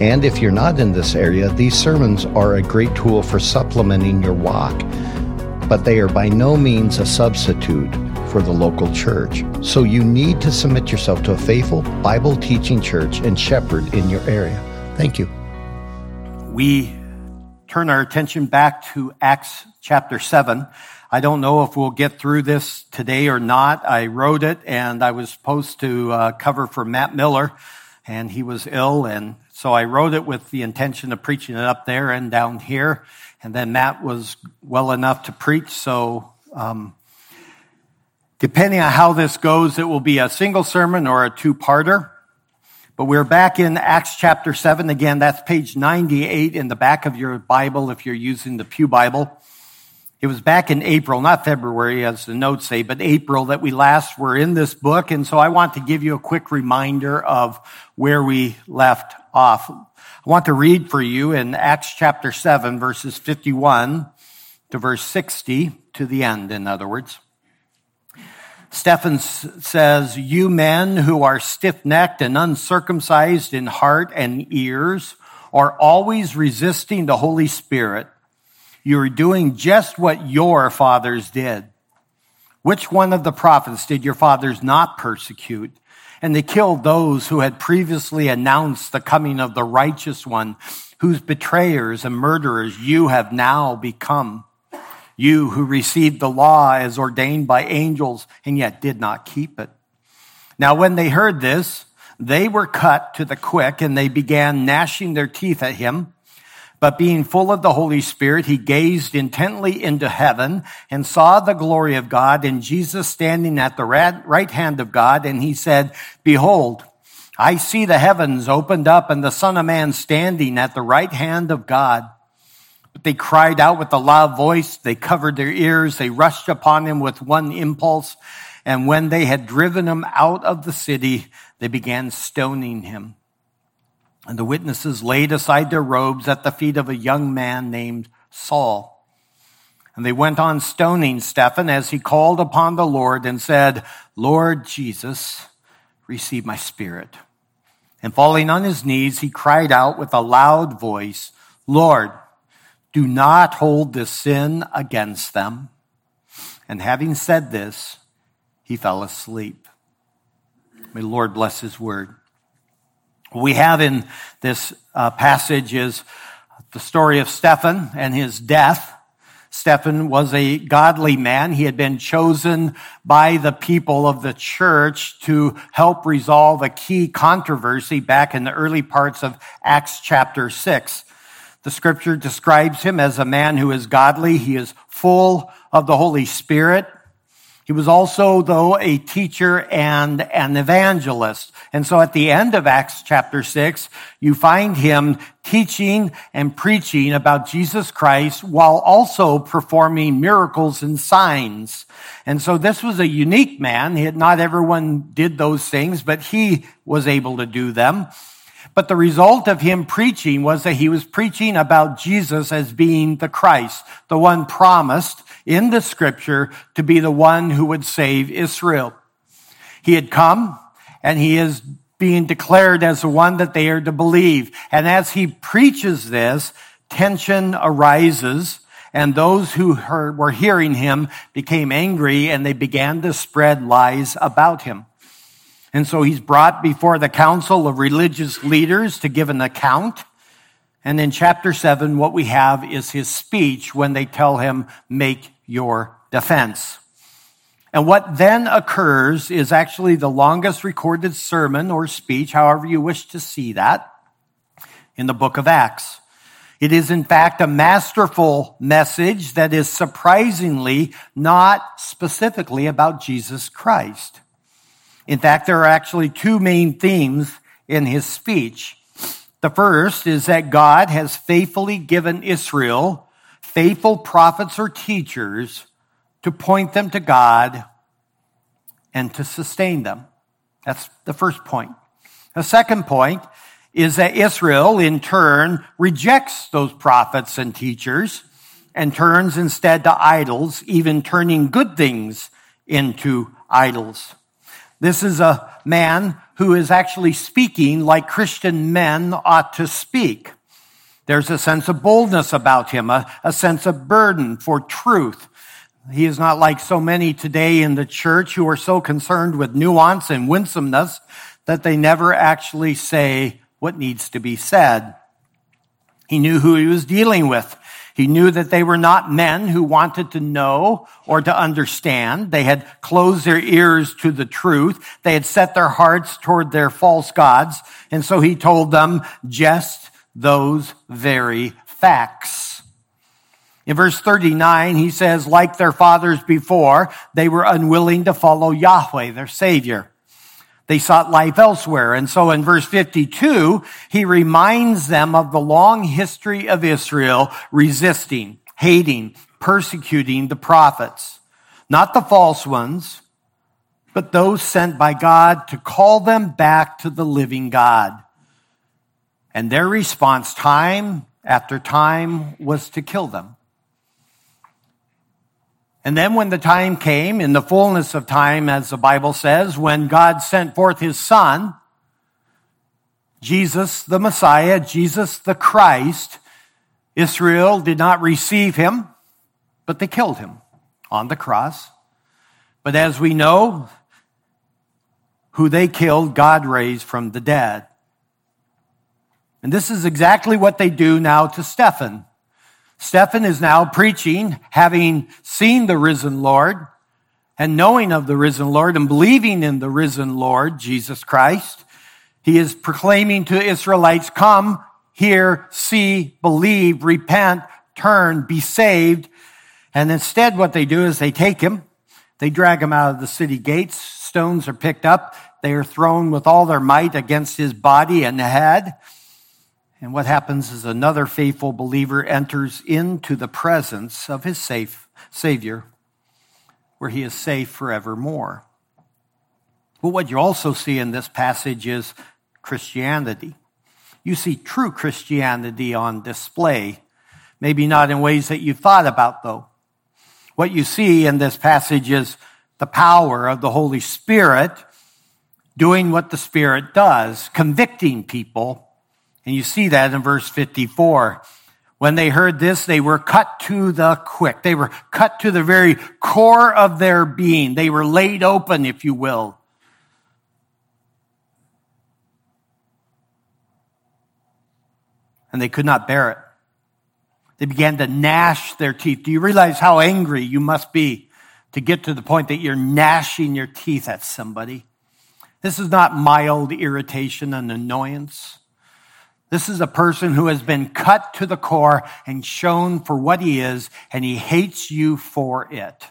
And if you're not in this area, these sermons are a great tool for supplementing your walk, but they are by no means a substitute for the local church. So you need to submit yourself to a faithful Bible teaching church and shepherd in your area. Thank you. We turn our attention back to Acts chapter 7. I don't know if we'll get through this today or not. I wrote it and I was supposed to uh, cover for Matt Miller and he was ill and so I wrote it with the intention of preaching it up there and down here. And then Matt was well enough to preach. So, um, depending on how this goes, it will be a single sermon or a two parter. But we're back in Acts chapter 7. Again, that's page 98 in the back of your Bible if you're using the Pew Bible. It was back in April, not February as the notes say, but April that we last were in this book. And so I want to give you a quick reminder of where we left off. I want to read for you in Acts chapter 7, verses 51 to verse 60 to the end, in other words. Stephen says, You men who are stiff necked and uncircumcised in heart and ears are always resisting the Holy Spirit you're doing just what your fathers did. Which one of the prophets did your fathers not persecute? And they killed those who had previously announced the coming of the righteous one, whose betrayers and murderers you have now become. You who received the law as ordained by angels and yet did not keep it. Now, when they heard this, they were cut to the quick and they began gnashing their teeth at him. But being full of the Holy Spirit, he gazed intently into heaven and saw the glory of God and Jesus standing at the right hand of God. And he said, Behold, I see the heavens opened up and the Son of Man standing at the right hand of God. But they cried out with a loud voice. They covered their ears. They rushed upon him with one impulse. And when they had driven him out of the city, they began stoning him. And the witnesses laid aside their robes at the feet of a young man named Saul. And they went on stoning Stephen as he called upon the Lord and said, Lord Jesus, receive my spirit. And falling on his knees, he cried out with a loud voice, Lord, do not hold this sin against them. And having said this, he fell asleep. May the Lord bless his word we have in this uh, passage is the story of Stephen and his death. Stephen was a godly man. He had been chosen by the people of the church to help resolve a key controversy back in the early parts of Acts chapter 6. The scripture describes him as a man who is godly. He is full of the Holy Spirit. He was also, though, a teacher and an evangelist. And so at the end of Acts chapter 6, you find him teaching and preaching about Jesus Christ while also performing miracles and signs. And so this was a unique man. Not everyone did those things, but he was able to do them. But the result of him preaching was that he was preaching about Jesus as being the Christ, the one promised in the scripture to be the one who would save Israel. He had come and he is being declared as the one that they are to believe. And as he preaches this, tension arises and those who heard, were hearing him became angry and they began to spread lies about him. And so he's brought before the council of religious leaders to give an account. And in chapter seven, what we have is his speech when they tell him, make your defense. And what then occurs is actually the longest recorded sermon or speech, however you wish to see that, in the book of Acts. It is in fact a masterful message that is surprisingly not specifically about Jesus Christ. In fact, there are actually two main themes in his speech. The first is that God has faithfully given Israel faithful prophets or teachers to point them to God and to sustain them. That's the first point. The second point is that Israel, in turn, rejects those prophets and teachers and turns instead to idols, even turning good things into idols. This is a man who is actually speaking like Christian men ought to speak. There's a sense of boldness about him, a, a sense of burden for truth. He is not like so many today in the church who are so concerned with nuance and winsomeness that they never actually say what needs to be said. He knew who he was dealing with. He knew that they were not men who wanted to know or to understand. They had closed their ears to the truth. They had set their hearts toward their false gods. And so he told them just those very facts. In verse 39, he says, like their fathers before, they were unwilling to follow Yahweh, their savior. They sought life elsewhere. And so in verse 52, he reminds them of the long history of Israel resisting, hating, persecuting the prophets. Not the false ones, but those sent by God to call them back to the living God. And their response time after time was to kill them. And then when the time came, in the fullness of time, as the Bible says, when God sent forth his son, Jesus the Messiah, Jesus the Christ, Israel did not receive him, but they killed him on the cross. But as we know, who they killed, God raised from the dead. And this is exactly what they do now to Stephen. Stephen is now preaching, having seen the risen Lord and knowing of the risen Lord and believing in the risen Lord, Jesus Christ. He is proclaiming to Israelites, come, hear, see, believe, repent, turn, be saved. And instead what they do is they take him, they drag him out of the city gates, stones are picked up, they are thrown with all their might against his body and head. And what happens is another faithful believer enters into the presence of his safe Savior, where he is safe forevermore. But what you also see in this passage is Christianity. You see true Christianity on display, maybe not in ways that you thought about, though. What you see in this passage is the power of the Holy Spirit doing what the Spirit does, convicting people and you see that in verse 54. When they heard this, they were cut to the quick. They were cut to the very core of their being. They were laid open, if you will. And they could not bear it. They began to gnash their teeth. Do you realize how angry you must be to get to the point that you're gnashing your teeth at somebody? This is not mild irritation and annoyance. This is a person who has been cut to the core and shown for what he is, and he hates you for it.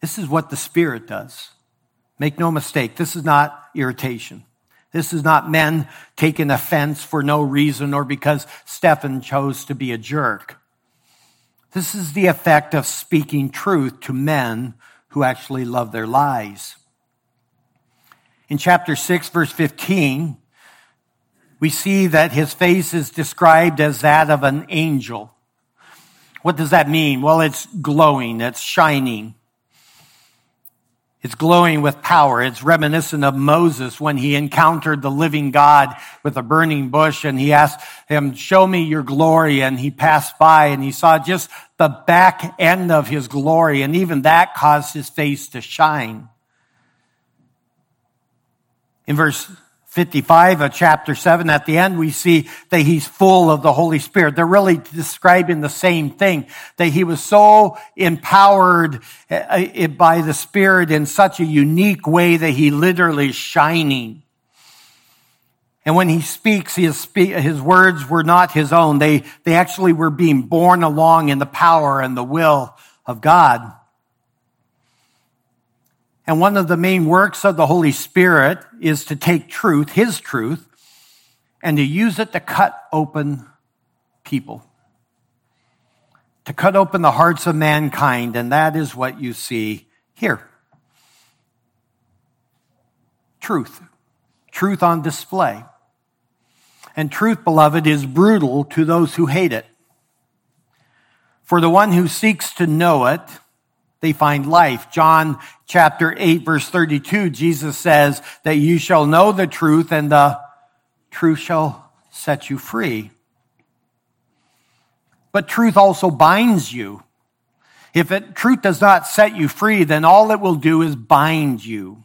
This is what the Spirit does. Make no mistake, this is not irritation. This is not men taking offense for no reason or because Stephen chose to be a jerk. This is the effect of speaking truth to men who actually love their lies. In chapter 6, verse 15, we see that his face is described as that of an angel. What does that mean? Well, it's glowing, it's shining. It's glowing with power. It's reminiscent of Moses when he encountered the living God with a burning bush and he asked him, show me your glory. And he passed by and he saw just the back end of his glory. And even that caused his face to shine. In verse 55 of chapter 7, at the end, we see that he's full of the Holy Spirit. They're really describing the same thing, that he was so empowered eh, eh, by the Spirit in such a unique way that he literally is shining. And when he speaks, his, his words were not his own. They, they actually were being borne along in the power and the will of God. And one of the main works of the Holy Spirit is to take truth, His truth, and to use it to cut open people, to cut open the hearts of mankind, and that is what you see here. Truth. Truth on display. And truth, beloved, is brutal to those who hate it. For the one who seeks to know it, they find life. John chapter 8 verse 32, Jesus says that you shall know the truth and the truth shall set you free. But truth also binds you. If it, truth does not set you free, then all it will do is bind you.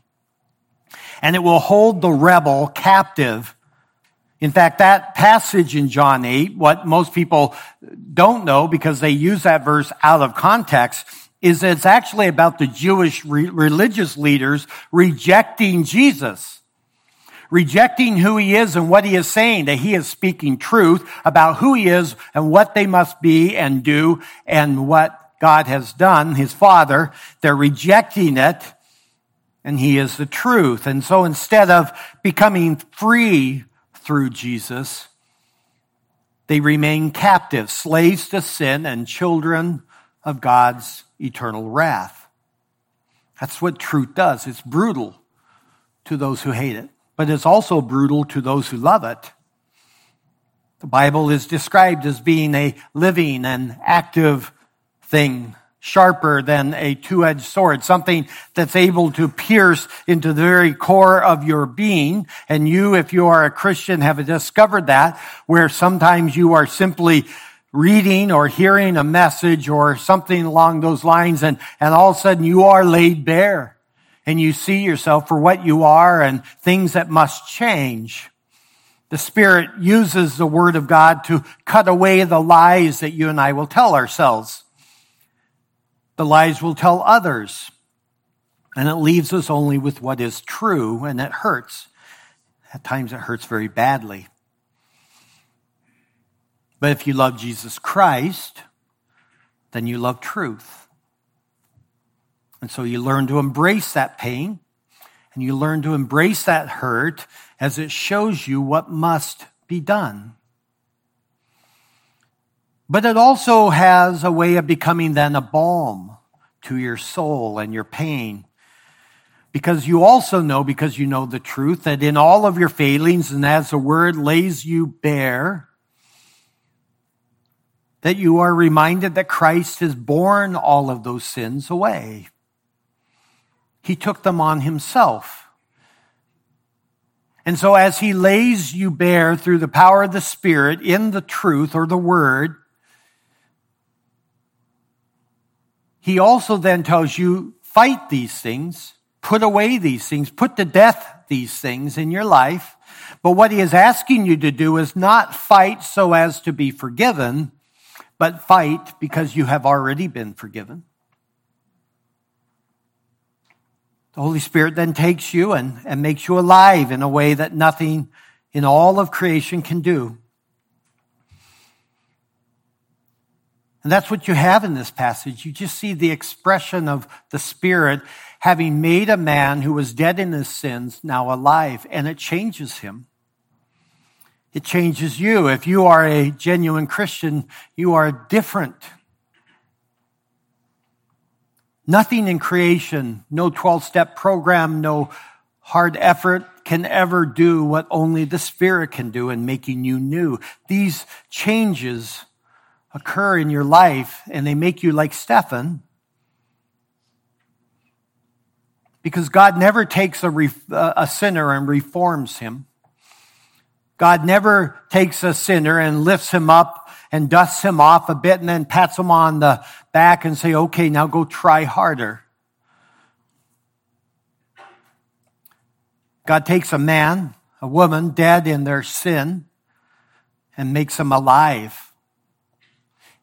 And it will hold the rebel captive. In fact, that passage in John 8, what most people don't know because they use that verse out of context, is it's actually about the Jewish re- religious leaders rejecting Jesus rejecting who he is and what he is saying, that he is speaking truth about who he is and what they must be and do and what God has done, his father. They're rejecting it and he is the truth. And so instead of becoming free through Jesus, they remain captive, slaves to sin and children of God's eternal wrath. That's what truth does. It's brutal to those who hate it but it's also brutal to those who love it. The Bible is described as being a living and active thing, sharper than a two-edged sword, something that's able to pierce into the very core of your being. And you, if you are a Christian, have discovered that, where sometimes you are simply reading or hearing a message or something along those lines, and, and all of a sudden you are laid bare and you see yourself for what you are and things that must change. The Spirit uses the Word of God to cut away the lies that you and I will tell ourselves. The lies will tell others. And it leaves us only with what is true, and it hurts. At times it hurts very badly. But if you love Jesus Christ, then you love truth. And so you learn to embrace that pain and you learn to embrace that hurt as it shows you what must be done. But it also has a way of becoming then a balm to your soul and your pain. Because you also know, because you know the truth, that in all of your failings and as the word lays you bare, that you are reminded that Christ has borne all of those sins away. He took them on himself. And so as he lays you bare through the power of the Spirit in the truth or the word, he also then tells you, fight these things, put away these things, put to death these things in your life. But what he is asking you to do is not fight so as to be forgiven, but fight because you have already been forgiven. The Holy Spirit then takes you and, and makes you alive in a way that nothing in all of creation can do. And that's what you have in this passage. You just see the expression of the Spirit having made a man who was dead in his sins now alive, and it changes him. It changes you. If you are a genuine Christian, you are different Nothing in creation, no 12 step program, no hard effort can ever do what only the Spirit can do in making you new. These changes occur in your life and they make you like Stephen. Because God never takes a, a sinner and reforms him. God never takes a sinner and lifts him up and dusts him off a bit and then pats him on the back and say, okay, now go try harder. God takes a man, a woman dead in their sin and makes them alive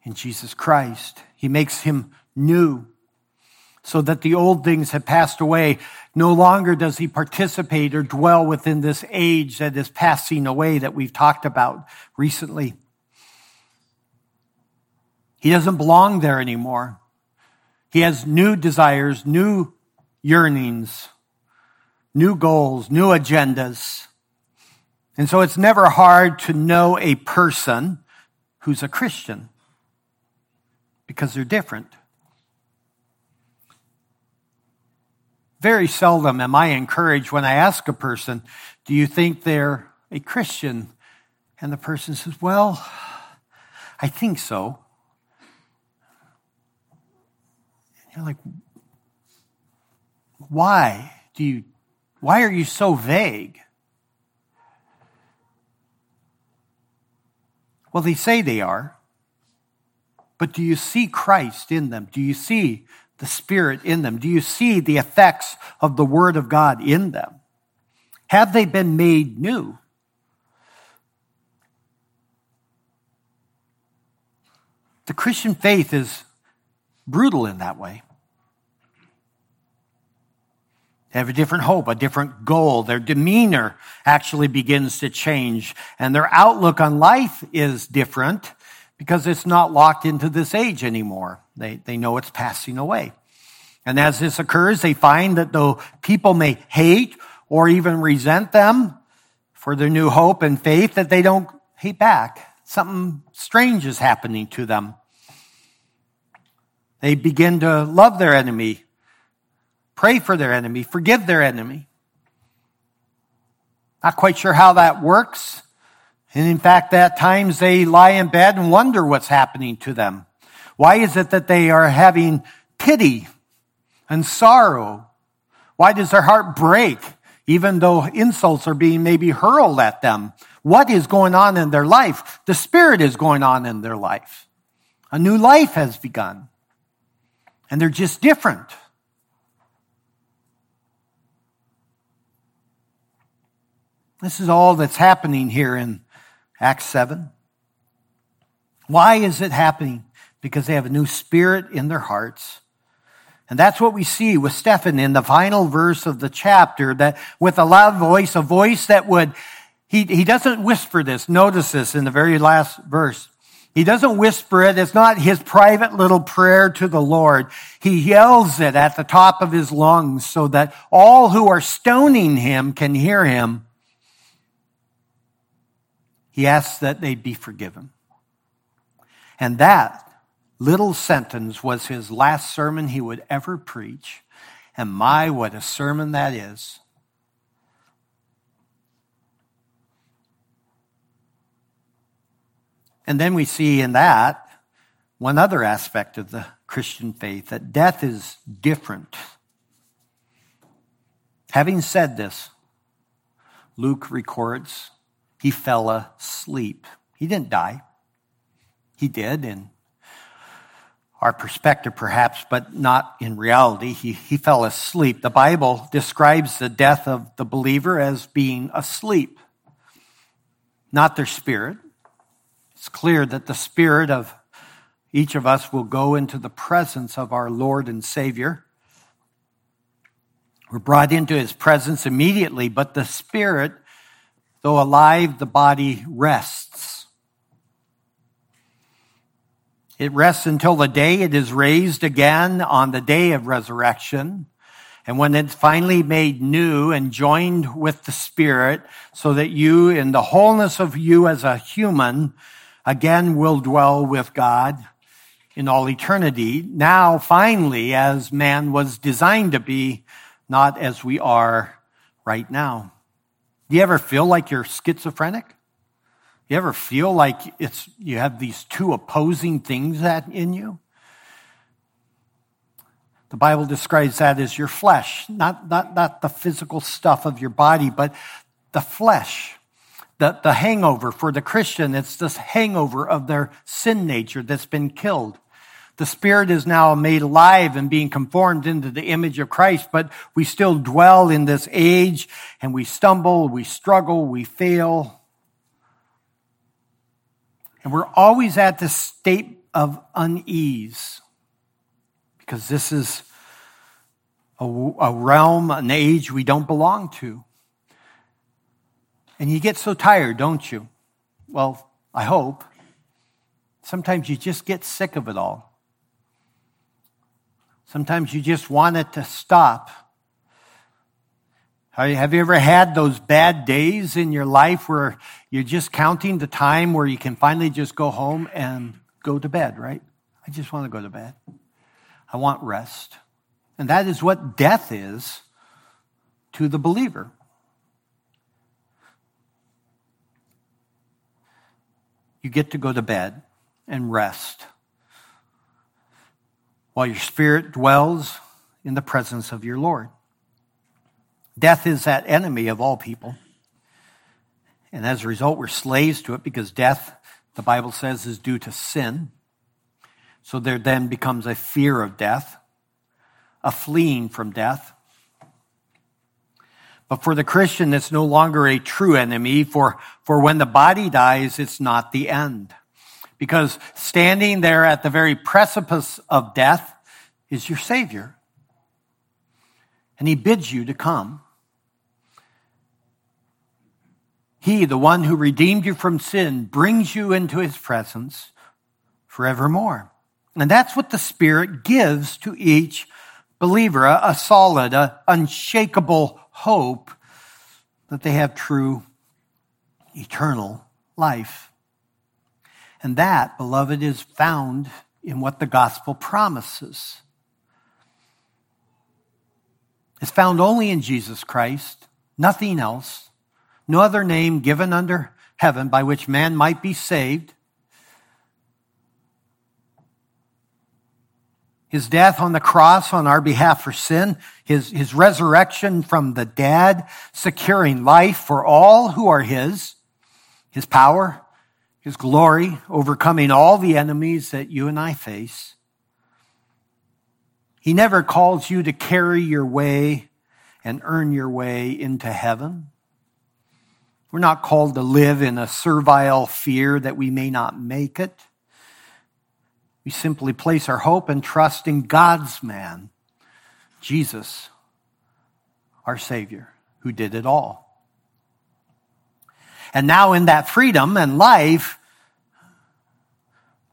in Jesus Christ. He makes him new so that the old things have passed away. No longer does he participate or dwell within this age that is passing away that we've talked about recently. He doesn't belong there anymore. He has new desires, new yearnings, new goals, new agendas. And so it's never hard to know a person, who's a Christian because they're different. Very seldom am I encouraged when I ask a person, Do you think they're a Christian? And the person says, Well, I think so. And you're like, Why do you, why are you so vague? Well, they say they are. But do you see Christ in them? Do you see the Spirit in them? Do you see the effects of the Word of God in them? Have they been made new? The Christian faith is brutal in that way. They have a different hope, a different goal. Their demeanor actually begins to change, and their outlook on life is different because it's not locked into this age anymore. They, they know it's passing away. And as this occurs, they find that though people may hate or even resent them for their new hope and faith, that they don't hate back. Something strange is happening to them. They begin to love their enemy, pray for their enemy, forgive their enemy. Not quite sure how that works. And in fact, at times they lie in bed and wonder what's happening to them. Why is it that they are having pity and sorrow? Why does their heart break even though insults are being maybe hurled at them? What is going on in their life? The Spirit is going on in their life. A new life has begun. And they're just different. This is all that's happening here in Acts 7. Why is it happening? Because they have a new spirit in their hearts. And that's what we see with Stephen in the final verse of the chapter, that with a loud voice, a voice that would, he, he doesn't whisper this. Notice this in the very last verse. He doesn't whisper it. It's not his private little prayer to the Lord. He yells it at the top of his lungs so that all who are stoning him can hear him. He asks that they be forgiven. And that little sentence was his last sermon he would ever preach. And my, what a sermon that is. And then we see in that one other aspect of the Christian faith that death is different. Having said this, Luke records he fell asleep. He didn't die. He did in our perspective, perhaps, but not in reality. He, he fell asleep. The Bible describes the death of the believer as being asleep, not their spirit. It's clear that the spirit of each of us will go into the presence of our Lord and Savior. We're brought into his presence immediately, but the spirit Though alive, the body rests. It rests until the day it is raised again on the day of resurrection. And when it's finally made new and joined with the Spirit, so that you, in the wholeness of you as a human, again will dwell with God in all eternity. Now, finally, as man was designed to be, not as we are right now. Do you ever feel like you're schizophrenic? You ever feel like it's you have these two opposing things that in you? The Bible describes that as your flesh, not, not, not the physical stuff of your body, but the flesh. The, the hangover for the Christian, it's this hangover of their sin nature that's been killed. The Spirit is now made alive and being conformed into the image of Christ, but we still dwell in this age and we stumble, we struggle, we fail. And we're always at this state of unease because this is a, a realm, an age we don't belong to. And you get so tired, don't you? Well, I hope. Sometimes you just get sick of it all. Sometimes you just want it to stop. Have you ever had those bad days in your life where You're just counting the time where you can finally just go home and go to bed, right? I just want to go to bed. I want rest. And that is what death is to the believer. You get to go to bed and rest while your spirit dwells in the presence of your Lord. Death is that enemy of all people. And as a result, we're slaves to it because death, the Bible says, is due to sin. So there then becomes a fear of death, a fleeing from death. But for the Christian, it's no longer a true enemy, for, for when the body dies, it's not the end. Because standing there at the very precipice of death is your Savior. And He bids you to come. He, the one who redeemed you from sin, brings you into his presence forevermore. And that's what the Spirit gives to each believer a, solid, a unshakable hope that they have true eternal life. And that, beloved, is found in what the gospel promises. It's found only in Jesus Christ, nothing else no other name given under heaven by which man might be saved. His death on the cross on our behalf for sin, his, his resurrection from the dead, securing life for all who are his, his power, his glory, overcoming all the enemies that you and I face. He never calls you to carry your way and earn your way into heaven. We're not called to live in a servile fear that we may not make it. We simply place our hope and trust in God's man, Jesus, our Savior, who did it all. And now, in that freedom and life,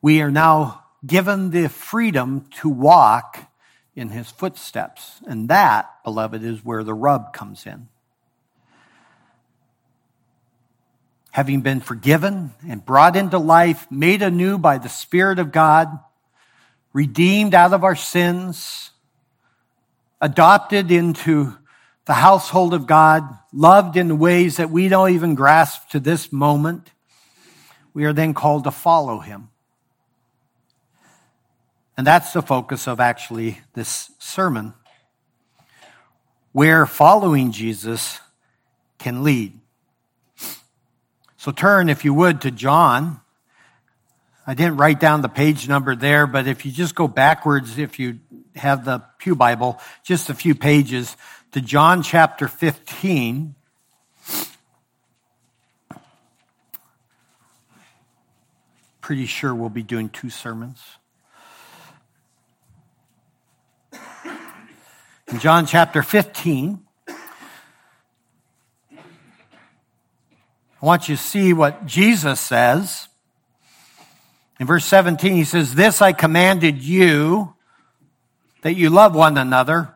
we are now given the freedom to walk in his footsteps. And that, beloved, is where the rub comes in. Having been forgiven and brought into life, made anew by the Spirit of God, redeemed out of our sins, adopted into the household of God, loved in ways that we don't even grasp to this moment, we are then called to follow him. And that's the focus of actually this sermon, where following Jesus can lead. So turn, if you would, to John. I didn't write down the page number there, but if you just go backwards, if you have the Pew Bible, just a few pages to John chapter 15. Pretty sure we'll be doing two sermons. In John chapter 15, I want you to see what Jesus says. In verse 17, he says, This I commanded you, that you love one another.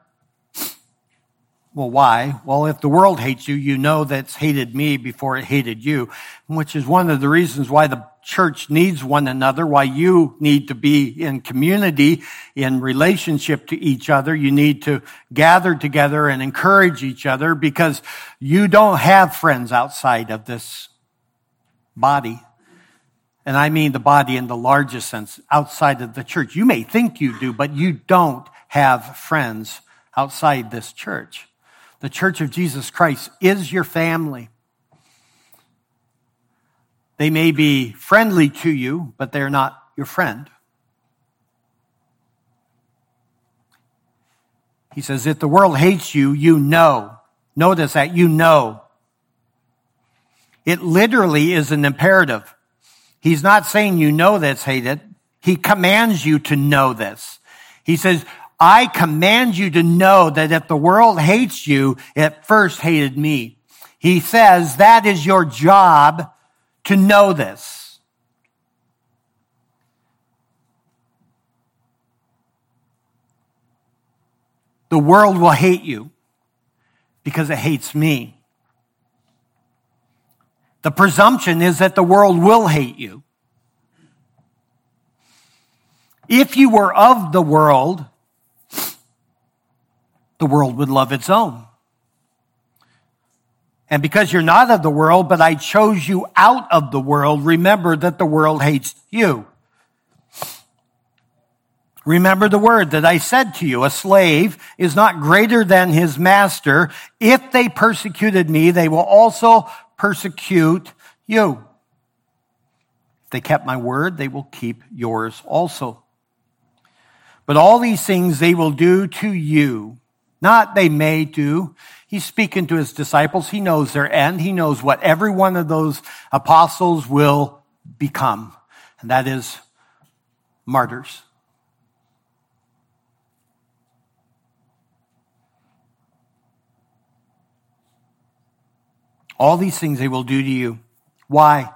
Well, why? Well, if the world hates you, you know that's hated me before it hated you, which is one of the reasons why the church needs one another, why you need to be in community, in relationship to each other. You need to gather together and encourage each other because you don't have friends outside of this body. And I mean the body in the largest sense, outside of the church. You may think you do, but you don't have friends outside this church. The church of Jesus Christ is your family. They may be friendly to you, but they're not your friend. He says, if the world hates you, you know. Notice that you know. It literally is an imperative. He's not saying you know that's hated. He commands you to know this. He says, I command you to know that if the world hates you, it first hated me. He says that is your job to know this. The world will hate you because it hates me. The presumption is that the world will hate you. If you were of the world, the world would love its own. And because you're not of the world, but I chose you out of the world, remember that the world hates you. Remember the word that I said to you, a slave is not greater than his master. If they persecuted me, they will also persecute you. If they kept my word, they will keep yours also. But all these things they will do to you, not they may do. He's speaking to his disciples. He knows their end. He knows what every one of those apostles will become. And that is martyrs. All these things they will do to you. Why?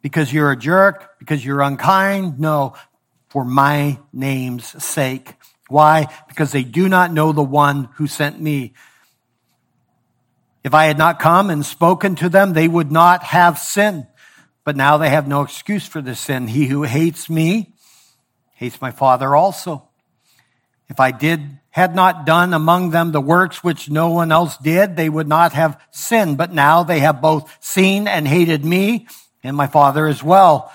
Because you're a jerk? Because you're unkind? No, for my name's sake. Why? Because they do not know the one who sent me. If I had not come and spoken to them, they would not have sin. But now they have no excuse for this sin. He who hates me hates my Father also. If I did had not done among them the works which no one else did, they would not have sinned. But now they have both seen and hated me and my Father as well.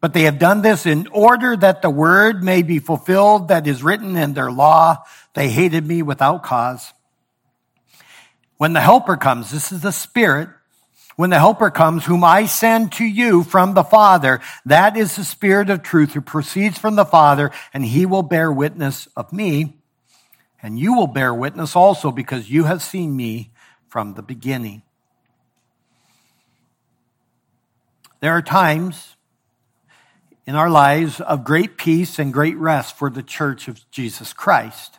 But they have done this in order that the word may be fulfilled that is written in their law. They hated me without cause. When the helper comes, this is the spirit, when the helper comes, whom I send to you from the Father, that is the spirit of truth who proceeds from the Father, and he will bear witness of me and you will bear witness also because you have seen me from the beginning. There are times in our lives of great peace and great rest for the church of Jesus Christ.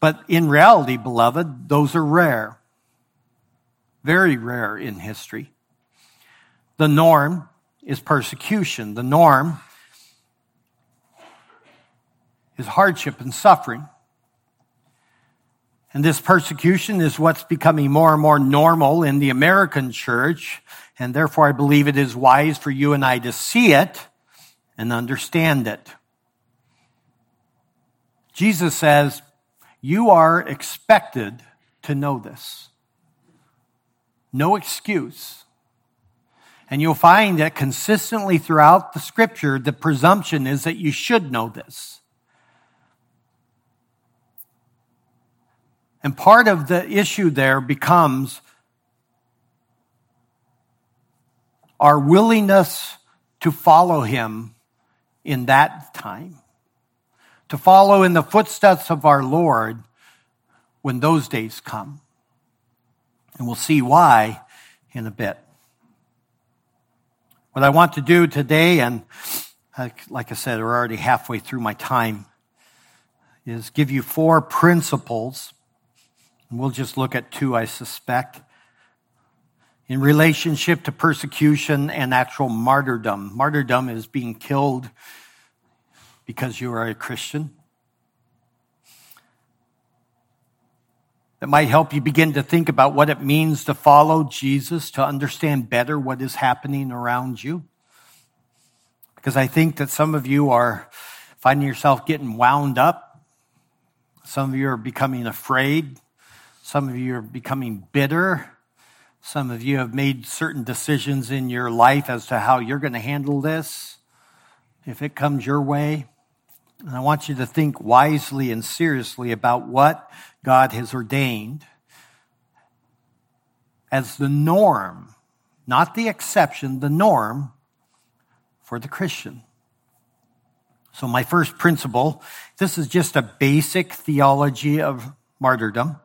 But in reality, beloved, those are rare. Very rare in history. The norm is persecution. The norm is hardship and suffering. And this persecution is what's becoming more and more normal in the American church. And therefore, I believe it is wise for you and I to see it and understand it. Jesus says, You are expected to know this. No excuse. And you'll find that consistently throughout the scripture, the presumption is that you should know this. And part of the issue there becomes our willingness to follow him in that time, to follow in the footsteps of our Lord when those days come. And we'll see why in a bit. What I want to do today, and like I said, we're already halfway through my time, is give you four principles and we'll just look at two, I suspect. In relationship to persecution and actual martyrdom. Martyrdom is being killed because you are a Christian. That might help you begin to think about what it means to follow Jesus, to understand better what is happening around you. Because I think that some of you are finding yourself getting wound up. Some of you are becoming afraid. Some of you are becoming bitter. Some of you have made certain decisions in your life as to how you're going to handle this if it comes your way. And I want you to think wisely and seriously about what God has ordained as the norm, not the exception, the norm for the Christian. So, my first principle this is just a basic theology of martyrdom.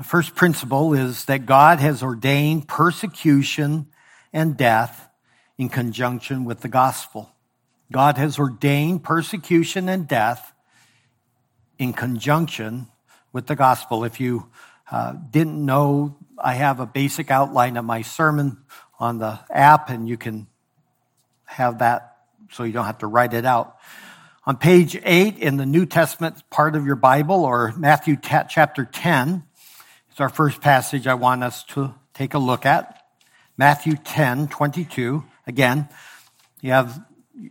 The first principle is that God has ordained persecution and death in conjunction with the gospel. God has ordained persecution and death in conjunction with the gospel. If you uh, didn't know, I have a basic outline of my sermon on the app, and you can have that so you don't have to write it out. On page 8 in the New Testament part of your Bible, or Matthew chapter 10, it's our first passage I want us to take a look at. Matthew 10, 22. Again, you have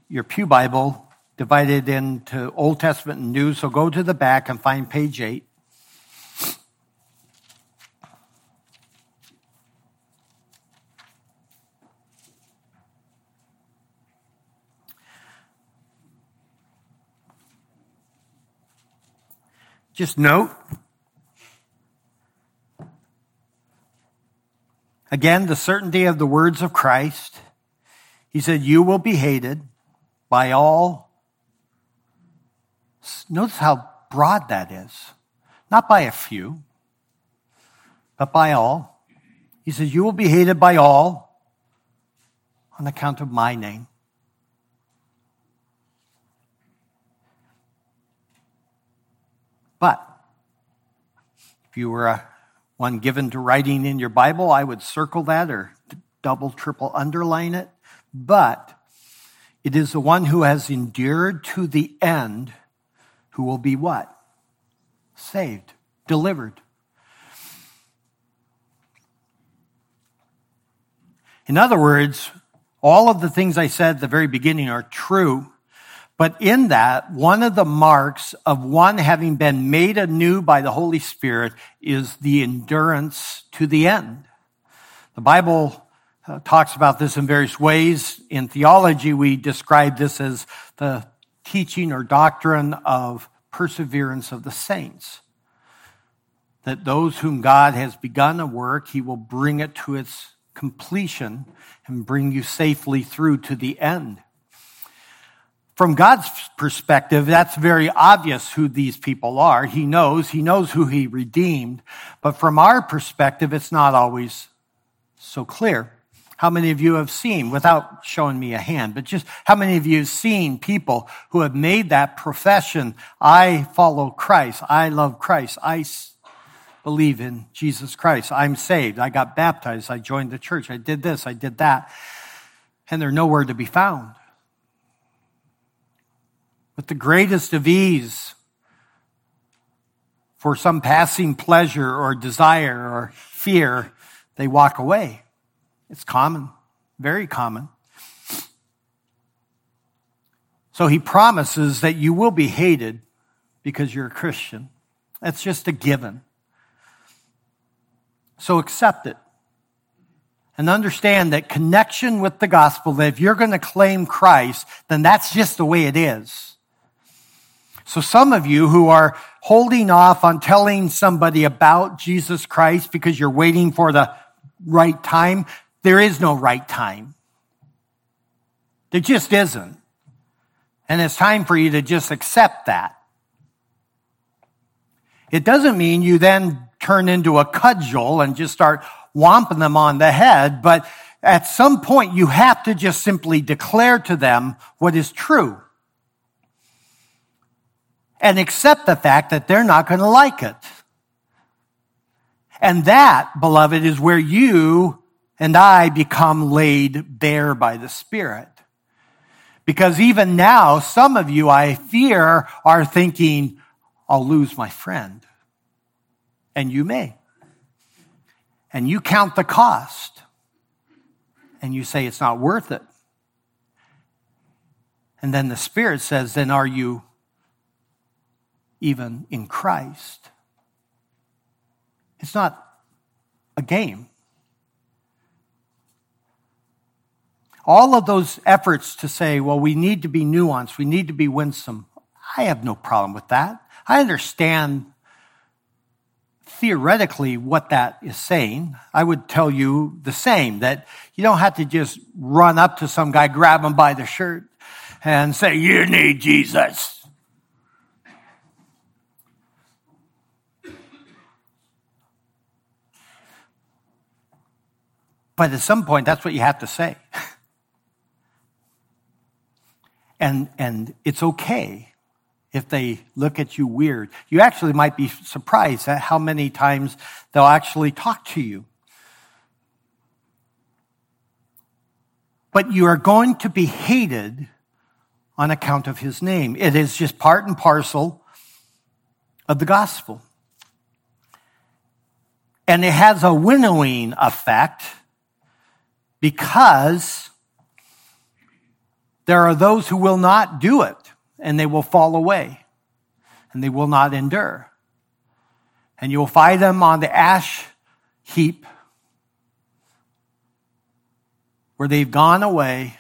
your Pew Bible divided into Old Testament and New, so go to the back and find page 8. Just note, again, the certainty of the words of Christ. He said, You will be hated by all. Notice how broad that is. Not by a few, but by all. He says, You will be hated by all on account of my name. But if you were a, one given to writing in your Bible, I would circle that or double, triple underline it. But it is the one who has endured to the end who will be what? Saved, delivered. In other words, all of the things I said at the very beginning are true but in that, one of the marks of one having been made anew by the Holy Spirit is the endurance to the end. The Bible uh, talks about this in various ways. In theology, we describe this as the teaching or doctrine of perseverance of the saints. That those whom God has begun a work, he will bring it to its completion and bring you safely through to the end. From God's perspective, that's very obvious who these people are. He knows, he knows who he redeemed. But from our perspective, it's not always so clear. How many of you have seen, without showing me a hand, but just how many of you have seen people who have made that profession? I follow Christ. I love Christ. I believe in Jesus Christ. I'm saved. I got baptized. I joined the church. I did this. I did that. And they're nowhere to be found with the greatest of ease for some passing pleasure or desire or fear, they walk away. It's common, very common. So he promises that you will be hated because you're a Christian. That's just a given. So accept it. And understand that connection with the gospel, that if you're going to claim Christ, then that's just the way it is. So some of you who are holding off on telling somebody about Jesus Christ because you're waiting for the right time, there is no right time. There just isn't. And it's time for you to just accept that. It doesn't mean you then turn into a cudgel and just start whomping them on the head, but at some point you have to just simply declare to them what is true and accept the fact that they're not going to like it. And that, beloved, is where you and I become laid bare by the Spirit. Because even now, some of you, I fear, are thinking, I'll lose my friend. And you may. And you count the cost. And you say it's not worth it. And then the Spirit says, then are you even in Christ. It's not a game. All of those efforts to say, well, we need to be nuanced, we need to be winsome, I have no problem with that. I understand theoretically what that is saying. I would tell you the same that you don't have to just run up to some guy, grab him by the shirt, and say, You need Jesus. But at some point, that's what you have to say. and, and it's okay if they look at you weird. You actually might be surprised at how many times they'll actually talk to you. But you are going to be hated on account of his name. It is just part and parcel of the gospel. And it has a winnowing effect because there are those who will not do it and they will fall away and they will not endure. And you'll find them on the ash heap where they've gone away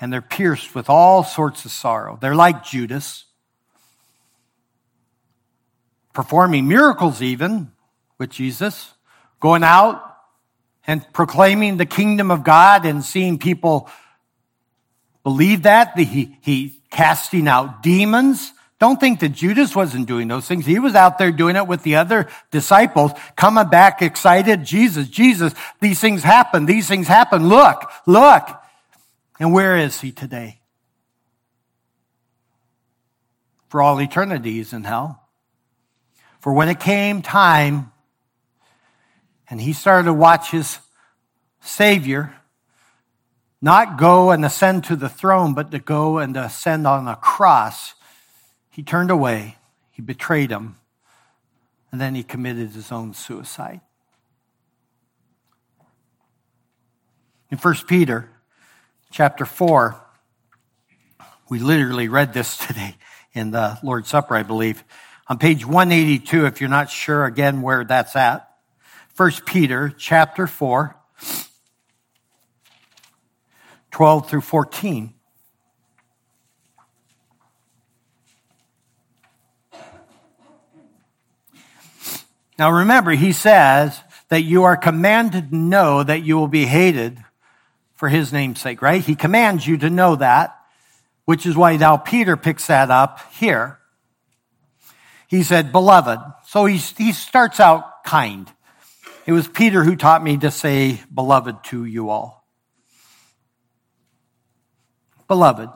and they're pierced with all sorts of sorrow. They're like Judas, performing miracles even with Jesus, going out and proclaiming the kingdom of God and seeing people believe that. He, he casting out demons. Don't think that Judas wasn't doing those things. He was out there doing it with the other disciples, coming back excited. Jesus, Jesus, these things happen. These things happen. Look, look. And where is he today? For all eternity, he's in hell. For when it came time and he started to watch his Savior not go and ascend to the throne, but to go and ascend on a cross, he turned away. He betrayed him. And then he committed his own suicide. In 1 Peter chapter 4, we literally read this today in the Lord's Supper, I believe. On page 182, if you're not sure again where that's at, 1 Peter chapter 4, 12 through 14. Now remember, he says that you are commanded to know that you will be hated for his name's sake, right? He commands you to know that, which is why now Peter picks that up here. He said, beloved. So he, he starts out kind. It was Peter who taught me to say beloved to you all. Beloved,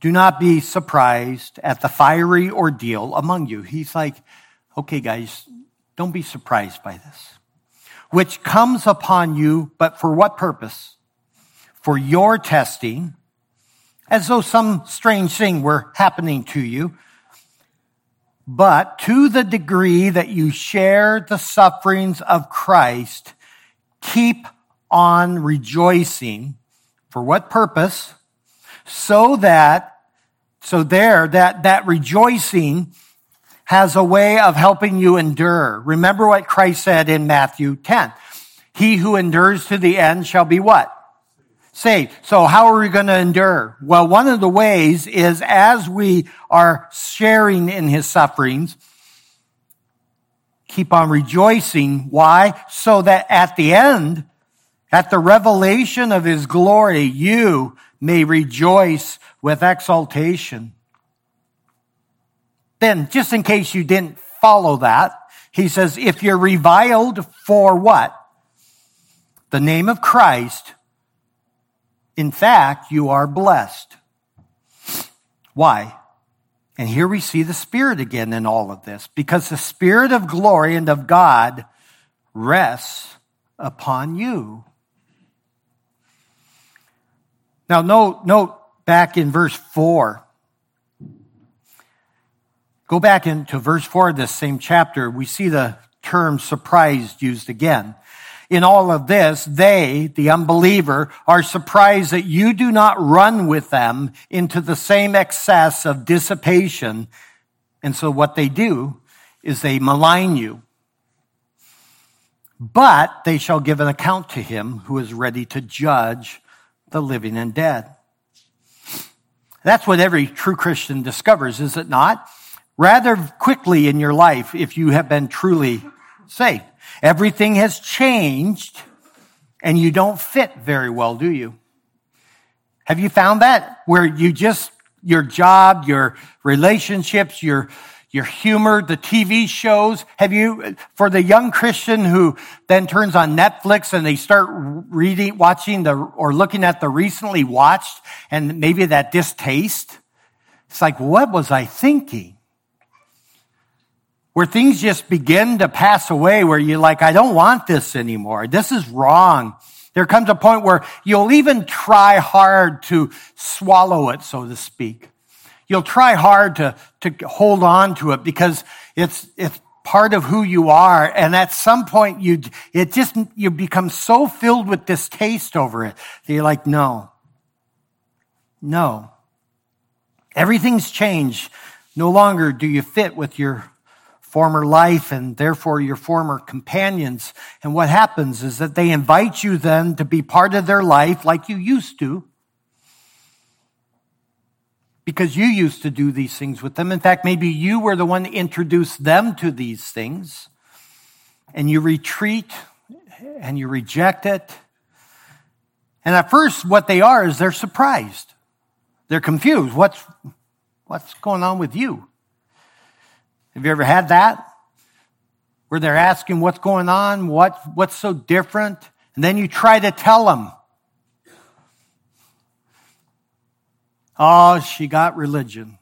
do not be surprised at the fiery ordeal among you. He's like, okay, guys, don't be surprised by this. Which comes upon you, but for what purpose? For your testing, as though some strange thing were happening to you. But to the degree that you share the sufferings of Christ, keep on rejoicing for what purpose? So that, so there, that, that rejoicing has a way of helping you endure. Remember what Christ said in Matthew 10. He who endures to the end shall be what? Saved. So how are we going to endure? Well, one of the ways is as we are sharing in his sufferings, keep on rejoicing. Why? So that at the end, at the revelation of his glory, you may rejoice with exultation. Then, just in case you didn't follow that, he says, if you're reviled for what? The name of Christ, in fact, you are blessed. Why? And here we see the Spirit again in all of this, because the Spirit of glory and of God rests upon you. Now, note, note back in verse 4. Go back into verse 4 of this same chapter. We see the term surprised used again. In all of this, they, the unbeliever, are surprised that you do not run with them into the same excess of dissipation. And so what they do is they malign you. But they shall give an account to him who is ready to judge the living and dead. That's what every true Christian discovers, is it not? Rather quickly in your life, if you have been truly saved. Everything has changed and you don't fit very well, do you? Have you found that? Where you just, your job, your relationships, your, your humor, the TV shows. Have you, for the young Christian who then turns on Netflix and they start reading, watching the, or looking at the recently watched and maybe that distaste? It's like, what was I thinking? Where things just begin to pass away where you're like, I don't want this anymore. This is wrong. There comes a point where you'll even try hard to swallow it, so to speak. You'll try hard to, to hold on to it because it's, it's part of who you are. And at some point you, it just, you become so filled with distaste over it that you're like, no, no. Everything's changed. No longer do you fit with your former life and therefore your former companions. And what happens is that they invite you then to be part of their life like you used to. Because you used to do these things with them. In fact, maybe you were the one that introduced them to these things. And you retreat and you reject it. And at first, what they are is they're surprised. They're confused. What's, what's going on with you? Have you ever had that? Where they're asking what's going on, what, what's so different, and then you try to tell them. Oh, she got religion.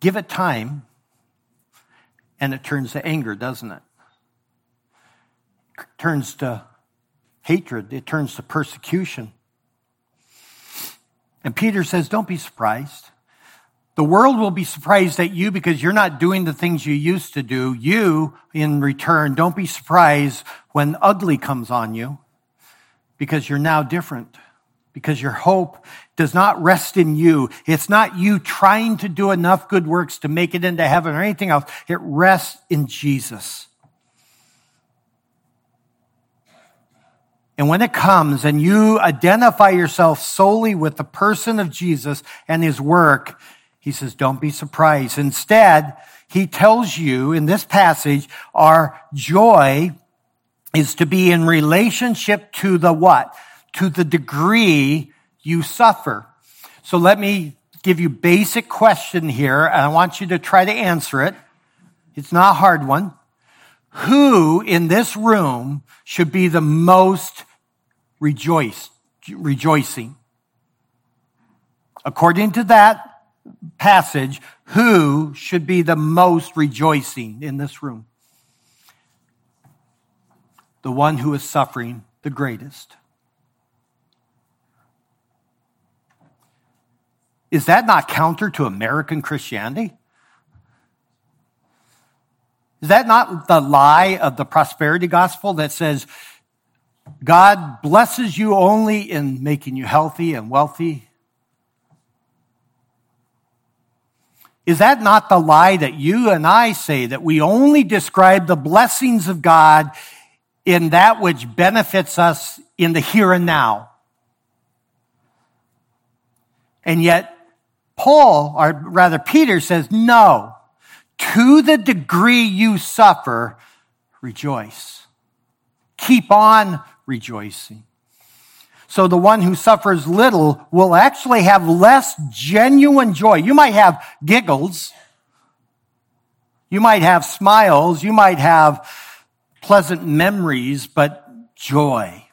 Give it time, and it turns to anger, doesn't it? it turns to hatred, it turns to persecution. And Peter says, Don't be surprised. The world will be surprised at you because you're not doing the things you used to do. You, in return, don't be surprised when ugly comes on you because you're now different. Because your hope does not rest in you. It's not you trying to do enough good works to make it into heaven or anything else. It rests in Jesus. And when it comes and you identify yourself solely with the person of Jesus and his work, he says, don't be surprised. Instead, he tells you in this passage, our joy is to be in relationship to the what? To the degree you suffer. So let me give you basic question here, and I want you to try to answer it. It's not a hard one. Who in this room should be the most rejoice, rejoicing. According to that passage, who should be the most rejoicing in this room? The one who is suffering the greatest. Is that not counter to American Christianity? Is that not the lie of the prosperity gospel that says God blesses you only in making you healthy and wealthy? Is that not the lie that you and I say that we only describe the blessings of God in that which benefits us in the here and now? And yet, Paul, or rather Peter says, no, to the degree you suffer, rejoice. Keep on rejoicing. So the one who suffers little will actually have less genuine joy. You might have giggles. You might have smiles. You might have pleasant memories, but joy.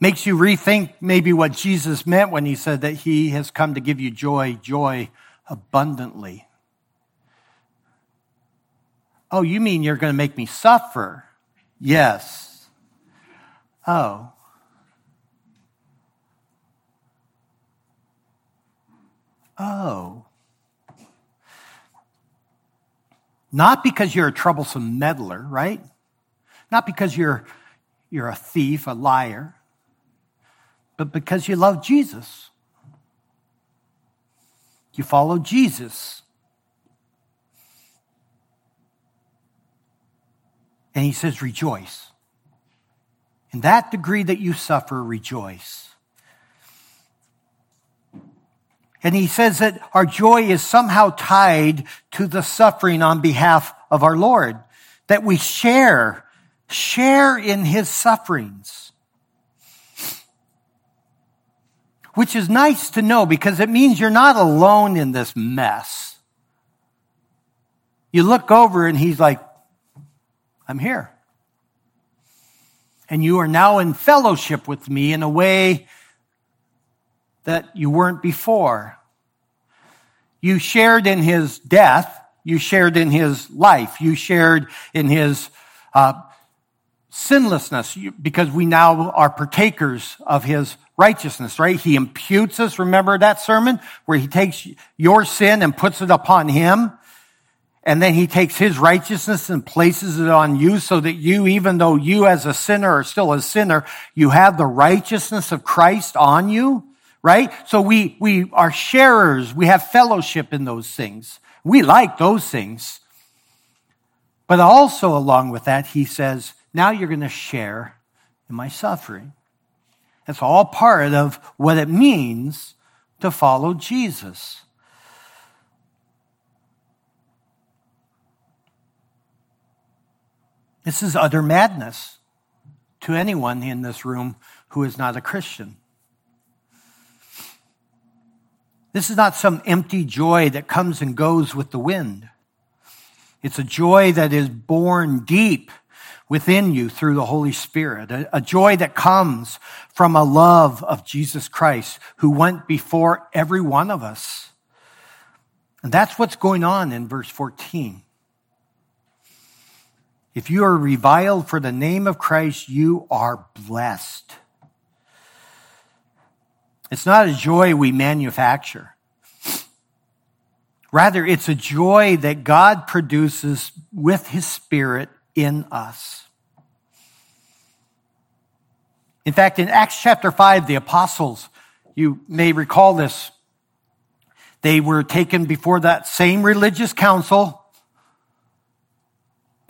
Makes you rethink maybe what Jesus meant when he said that he has come to give you joy, joy abundantly. Oh, you mean you're going to make me suffer? Yes. Oh. Oh. Not because you're a troublesome meddler, right? Not because you're, you're a thief, a liar, but because you love Jesus. You follow Jesus. And he says, rejoice. In that degree that you suffer, rejoice. And he says that our joy is somehow tied to the suffering on behalf of our Lord, that we share, share in his sufferings. Which is nice to know because it means you're not alone in this mess. You look over and he's like, I'm here. And you are now in fellowship with me in a way that you weren't before. You shared in his death. You shared in his life. You shared in his uh, sinlessness because we now are partakers of his righteousness, right? He imputes us. Remember that sermon where he takes your sin and puts it upon him? And then he takes his righteousness and places it on you so that you, even though you as a sinner are still a sinner, you have the righteousness of Christ on you, right? So we, we are sharers. We have fellowship in those things. We like those things. But also along with that, he says, now you're going to share in my suffering. That's all part of what it means to follow Jesus. This is utter madness to anyone in this room who is not a Christian. This is not some empty joy that comes and goes with the wind. It's a joy that is born deep within you through the Holy Spirit, a, joy that comes from a love of Jesus Christ who went before every one of us. And that's what's going on in verse 14. If you are reviled for the name of Christ, you are blessed. It's not a joy we manufacture. Rather, it's a joy that God produces with his spirit in us. In fact, in Acts chapter 5, the apostles, you may recall this, they were taken before that same religious council.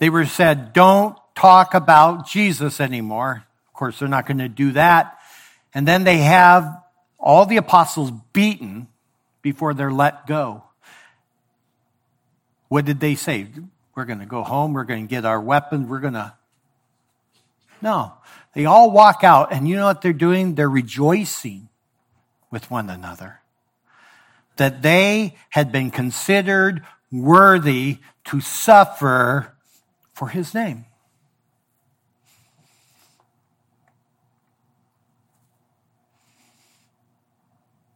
They were said, don't talk about Jesus anymore. Of course, they're not going to do that. And then they have all the apostles beaten before they're let go. What did they say? We're going to go home. We're going to get our weapons. We're going to. No. They all walk out, and you know what they're doing? They're rejoicing with one another. That they had been considered worthy to suffer for his name.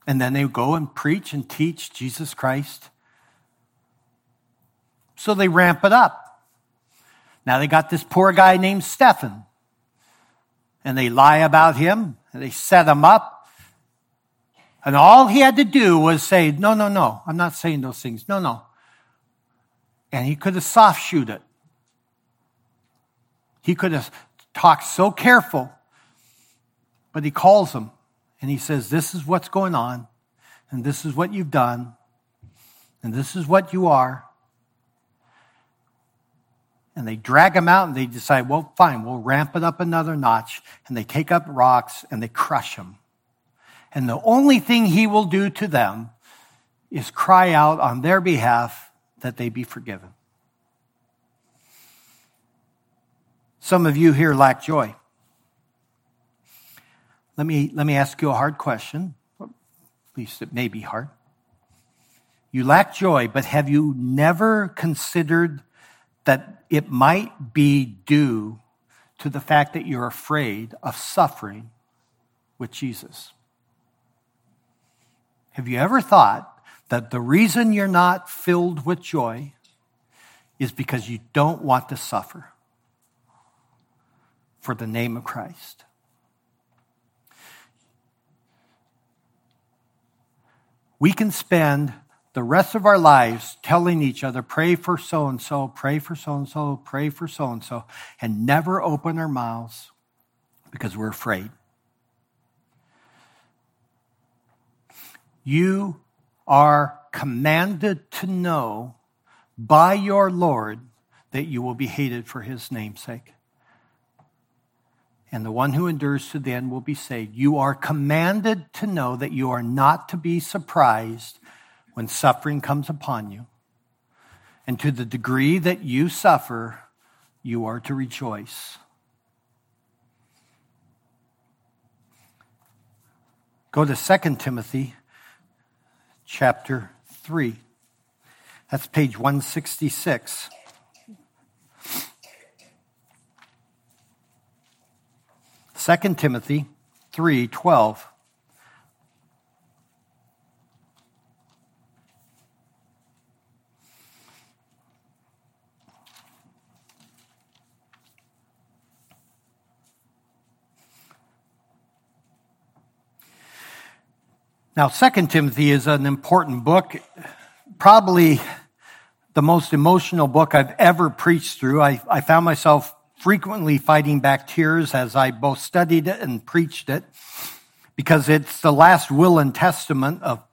And then they go and preach and teach Jesus Christ so they ramp it up. Now they got this poor guy named Stephen. And they lie about him and they set him up. And all he had to do was say, no, no, no, I'm not saying those things. No, no. And he could have soft shoot it. He could have talked so careful. But he calls him and he says, this is what's going on. And this is what you've done. And this is what you are and they drag him out and they decide, well, fine, we'll ramp it up another notch. And they take up rocks and they crush him. And the only thing he will do to them is cry out on their behalf that they be forgiven. Some of you here lack joy. Let me, let me ask you a hard question. At least it may be hard. You lack joy, but have you never considered that it might be due to the fact that you're afraid of suffering with Jesus. Have you ever thought that the reason you're not filled with joy is because you don't want to suffer for the name of Christ? We can spend the rest of our lives telling each other, pray for so and so, pray for so and so, pray for so and so, and never open our mouths because we're afraid. You are commanded to know by your Lord that you will be hated for his namesake. And the one who endures to the end will be saved. You are commanded to know that you are not to be surprised when suffering comes upon you. And to the degree that you suffer, you are to rejoice. Go to 2 Timothy chapter 3. That's page 166. 2 Timothy 3:12 Now 2 Timothy is an important book probably the most emotional book I've ever preached through. I, I found myself frequently fighting back tears as I both studied it and preached it because it's the last will and testament of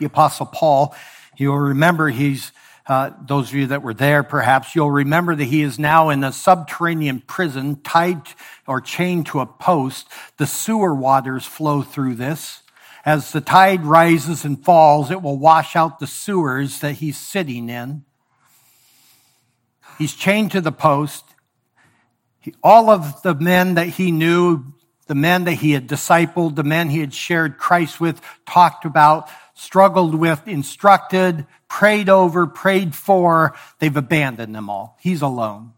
the apostle Paul. You'll remember he's, uh, those of you that were there perhaps, you'll remember that he is now in a subterranean prison tied or chained to a post. The sewer waters flow through this. As the tide rises and falls, it will wash out the sewers that he's sitting in. He's chained to the post. All of the men that he knew, the men that he had discipled, the men he had shared Christ with, talked about, struggled with, instructed, prayed over, prayed for, they've abandoned them all. He's alone.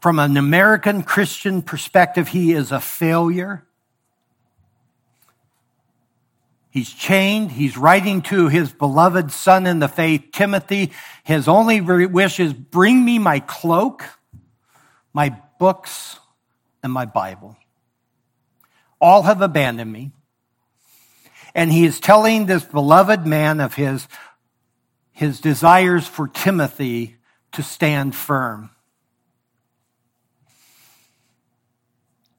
From an American Christian perspective, he is a failure. He's chained. He's writing to his beloved son in the faith, Timothy. His only wish is bring me my cloak, my books, and my Bible. All have abandoned me. And he is telling this beloved man of his, his desires for Timothy to stand firm.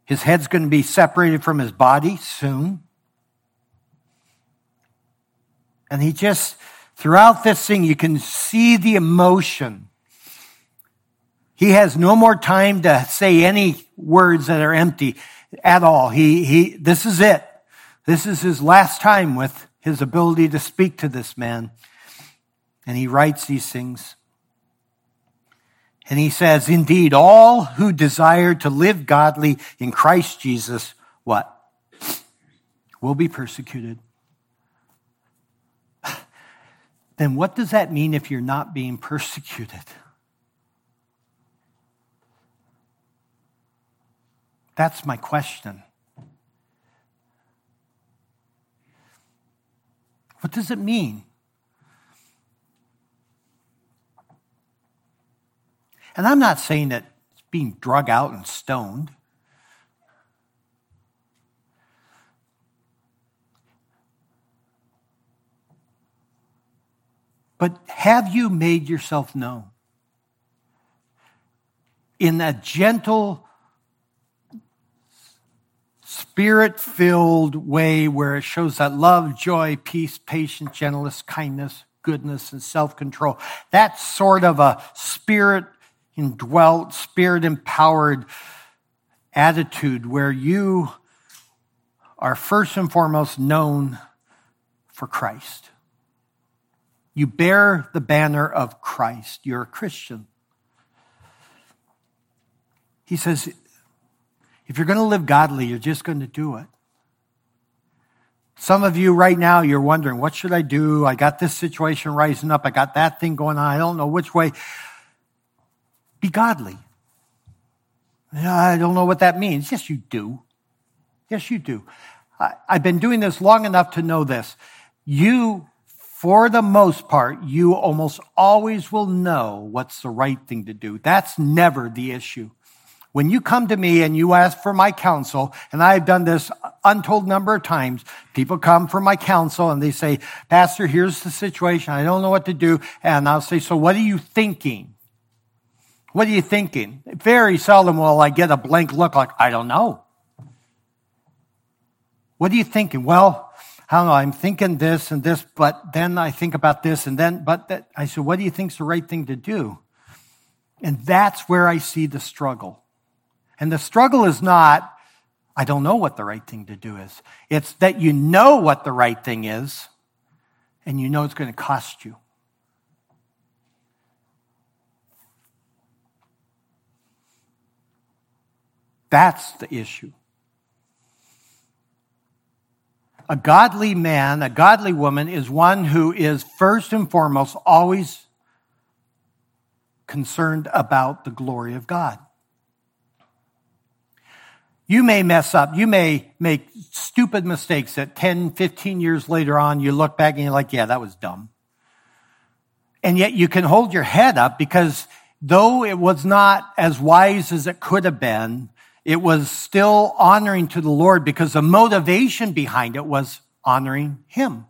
His head's going to be separated from his body soon. And he just, throughout this thing, you can see the emotion. He has no more time to say any words that are empty at all. He, he, this is it. This is his last time with his ability to speak to this man. And he writes these things. And he says, indeed, all who desire to live godly in Christ Jesus, what? Will be persecuted then what does that mean if you're not being persecuted? That's my question. What does it mean? And I'm not saying that it's being drug out and stoned. But have you made yourself known? In a gentle, spirit filled way where it shows that love, joy, peace, patience, gentleness, kindness, goodness, and self control. That's sort of a spirit indwelt, spirit empowered attitude where you are first and foremost known for Christ. You bear the banner of Christ. You're a Christian. He says, if you're going to live godly, you're just going to do it. Some of you right now, you're wondering, what should I do? I got this situation rising up. I got that thing going on. I don't know which way. Be godly. I don't know what that means. Yes, you do. Yes, you do. I, have been doing this long enough to know this. You for the most part, you almost always will know what's the right thing to do. That's never the issue. When you come to me and you ask for my counsel, and I've done this untold number of times, people come for my counsel and they say, Pastor, here's the situation. I don't know what to do. And I'll say, so what are you thinking? What are you thinking? Very seldom will I get a blank look like, I don't know. What are you thinking? Well, Know, I'm thinking this and this, but then I think about this and then, but that, I said, what do you think is the right thing to do? And that's where I see the struggle. And the struggle is not, I don't know what the right thing to do is. It's that you know what the right thing is and you know it's going to cost you. That's the issue. A godly man, a godly woman is one who is first and foremost always concerned about the glory of God. You may mess up. You may make stupid mistakes that 10, 15 years later on, you look back and you're like, yeah, that was dumb. And yet you can hold your head up because though it was not as wise as it could have been, it was still honoring to the Lord because the motivation behind it was honoring Him.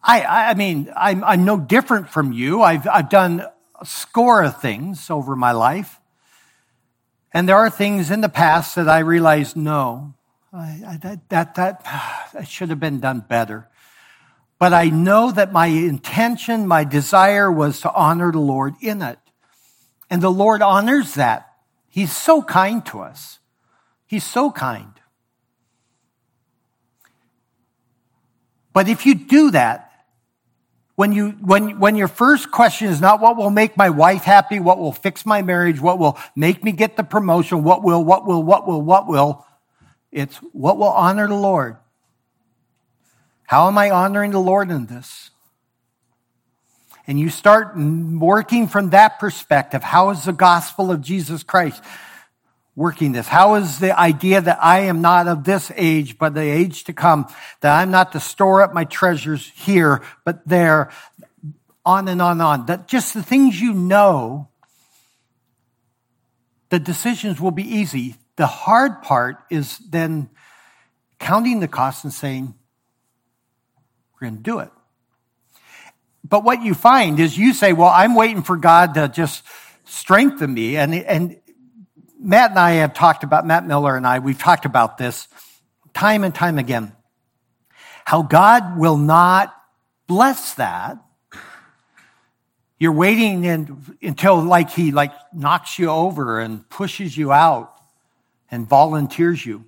I, I mean, I'm, I'm no different from you. I've, I've done a score of things over my life. And there are things in the past that I realized, no, I, I, that, that, that, that should have been done better. But I know that my intention, my desire was to honor the Lord in it. And the Lord honors that. He's so kind to us. He's so kind. But if you do that, when you when when your first question is not what will make my wife happy, what will fix my marriage, what will make me get the promotion, what will, what will, what will, what will, it's what will honor the Lord. How am I honoring the Lord in this? And you start working from that perspective. How is the gospel of Jesus Christ working this? How is the idea that I am not of this age, but the age to come, that I'm not to store up my treasures here, but there, on and on and on. That just the things you know, the decisions will be easy. The hard part is then counting the cost and saying, we're going to do it. But what you find is you say, well, I'm waiting for God to just strengthen me. And, and Matt and I have talked about, Matt Miller and I, we've talked about this time and time again. How God will not bless that. You're waiting in, until like he like knocks you over and pushes you out and volunteers you.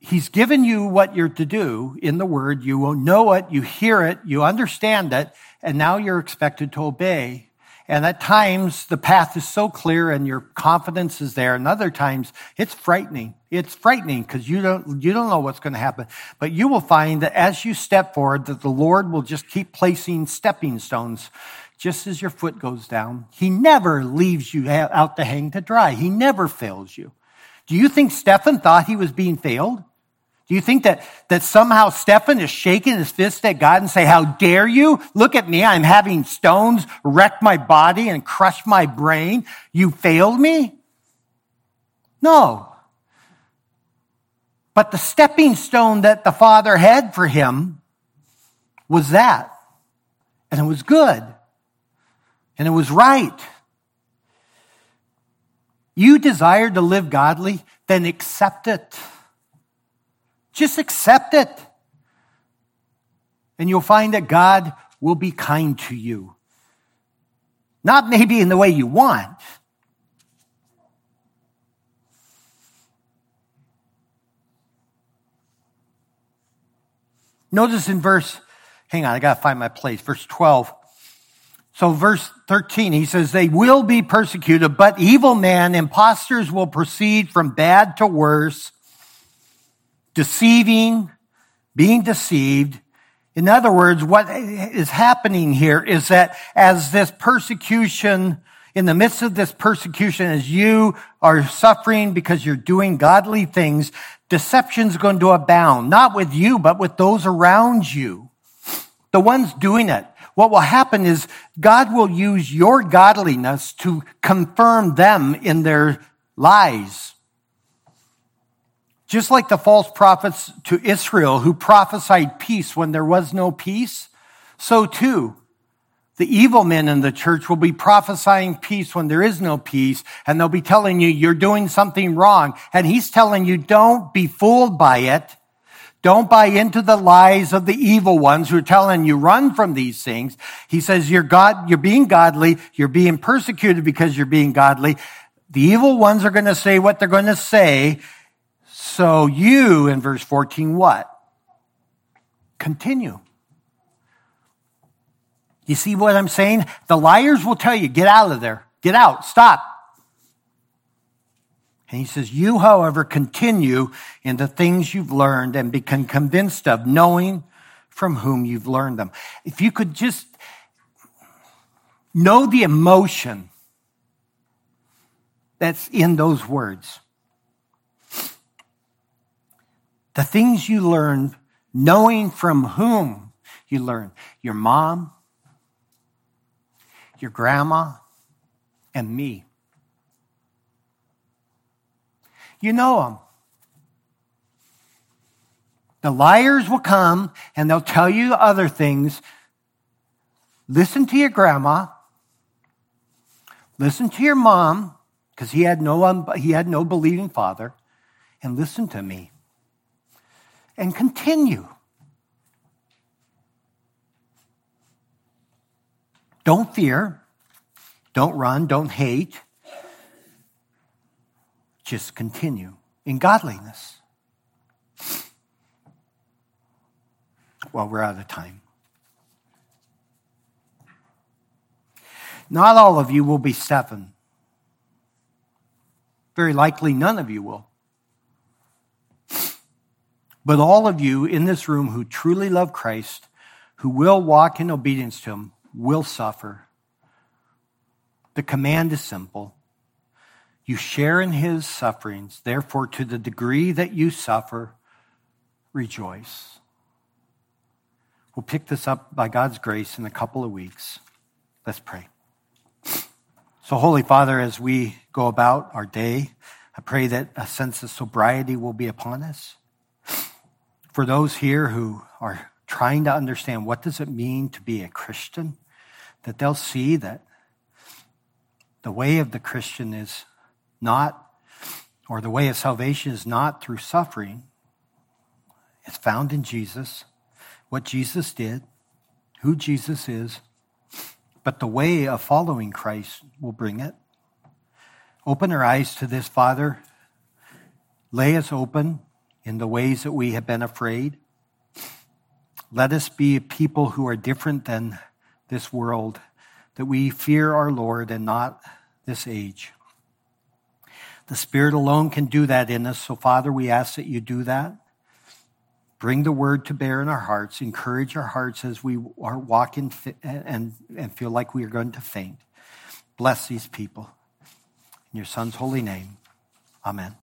He's given you what you're to do in the word. You know it, you hear it, you understand it, and now you're expected to obey. And at times the path is so clear and your confidence is there. And other times it's frightening. It's frightening because you don't, you don't know what's going to happen. But you will find that as you step forward, that the Lord will just keep placing stepping stones just as your foot goes down. He never leaves you out to hang to dry. He never fails you. Do you think Stephen thought he was being failed? Do you think that, that somehow Stephen is shaking his fist at God and say, how dare you? Look at me. I'm having stones wreck my body and crush my brain. You failed me? No. But the stepping stone that the Father had for him was that. And it was good. And it was right. You desire to live godly, then accept it. Just accept it. And you'll find that God will be kind to you. Not maybe in the way you want. Notice in verse, hang on, I gotta find my place, verse 12. So verse 13, he says, they will be persecuted, but evil men, impostors will proceed from bad to worse deceiving, being deceived. In other words, what is happening here is that as this persecution, in the midst of this persecution, as you are suffering because you're doing godly things, deception's going to abound, not with you, but with those around you. The ones doing it. What will happen is God will use your godliness to confirm them in their lies. Just like the false prophets to Israel who prophesied peace when there was no peace, so too, the evil men in the church will be prophesying peace when there is no peace, and they'll be telling you you're doing something wrong. And he's telling you don't be fooled by it. Don't buy into the lies of the evil ones who are telling you run from these things. He says you're God, you're being godly, you're being persecuted because you're being godly. The evil ones are going to say what they're going to say, so you, in verse 14, what? Continue. You see what I'm saying? The liars will tell you, get out of there. Get out. Stop. And he says, You, however, continue in the things you've learned and become convinced of, knowing from whom you've learned them. If you could just know the emotion that's in those words. The things you learn, knowing from whom you learn. Your mom, your grandma, and me. You know them. The liars will come and they'll tell you other things. Listen to your grandma. Listen to your mom, because he had no he had no believing father, and listen to me. And continue. Don't fear. Don't run. Don't hate. Just continue in godliness. Well, we're out of time. Not all of you will be seven. Very likely none of you will. But all of you in this room who truly love Christ, who will walk in obedience to Him, will suffer. The command is simple. You share in His sufferings. Therefore, to the degree that you suffer, rejoice. We'll pick this up by God's grace in a couple of weeks. Let's pray. So, Holy Father, as we go about our day, I pray that a sense of sobriety will be upon us. For those here who are trying to understand what does it mean to be a Christian, that they'll see that the way of the Christian is not, or the way of salvation is not through suffering. It's found in Jesus what Jesus did, who Jesus is, but the way of following Christ will bring it. Open our eyes to this, Father. Lay us open in the ways that we have been afraid. Let us be a people who are different than this world, that we fear our Lord and not this age. The Spirit alone can do that in us. So, Father, we ask that you do that. Bring the word to bear in our hearts. Encourage our hearts as we are walking and, and feel like we are going to faint. Bless these people. In your Son's holy name, amen.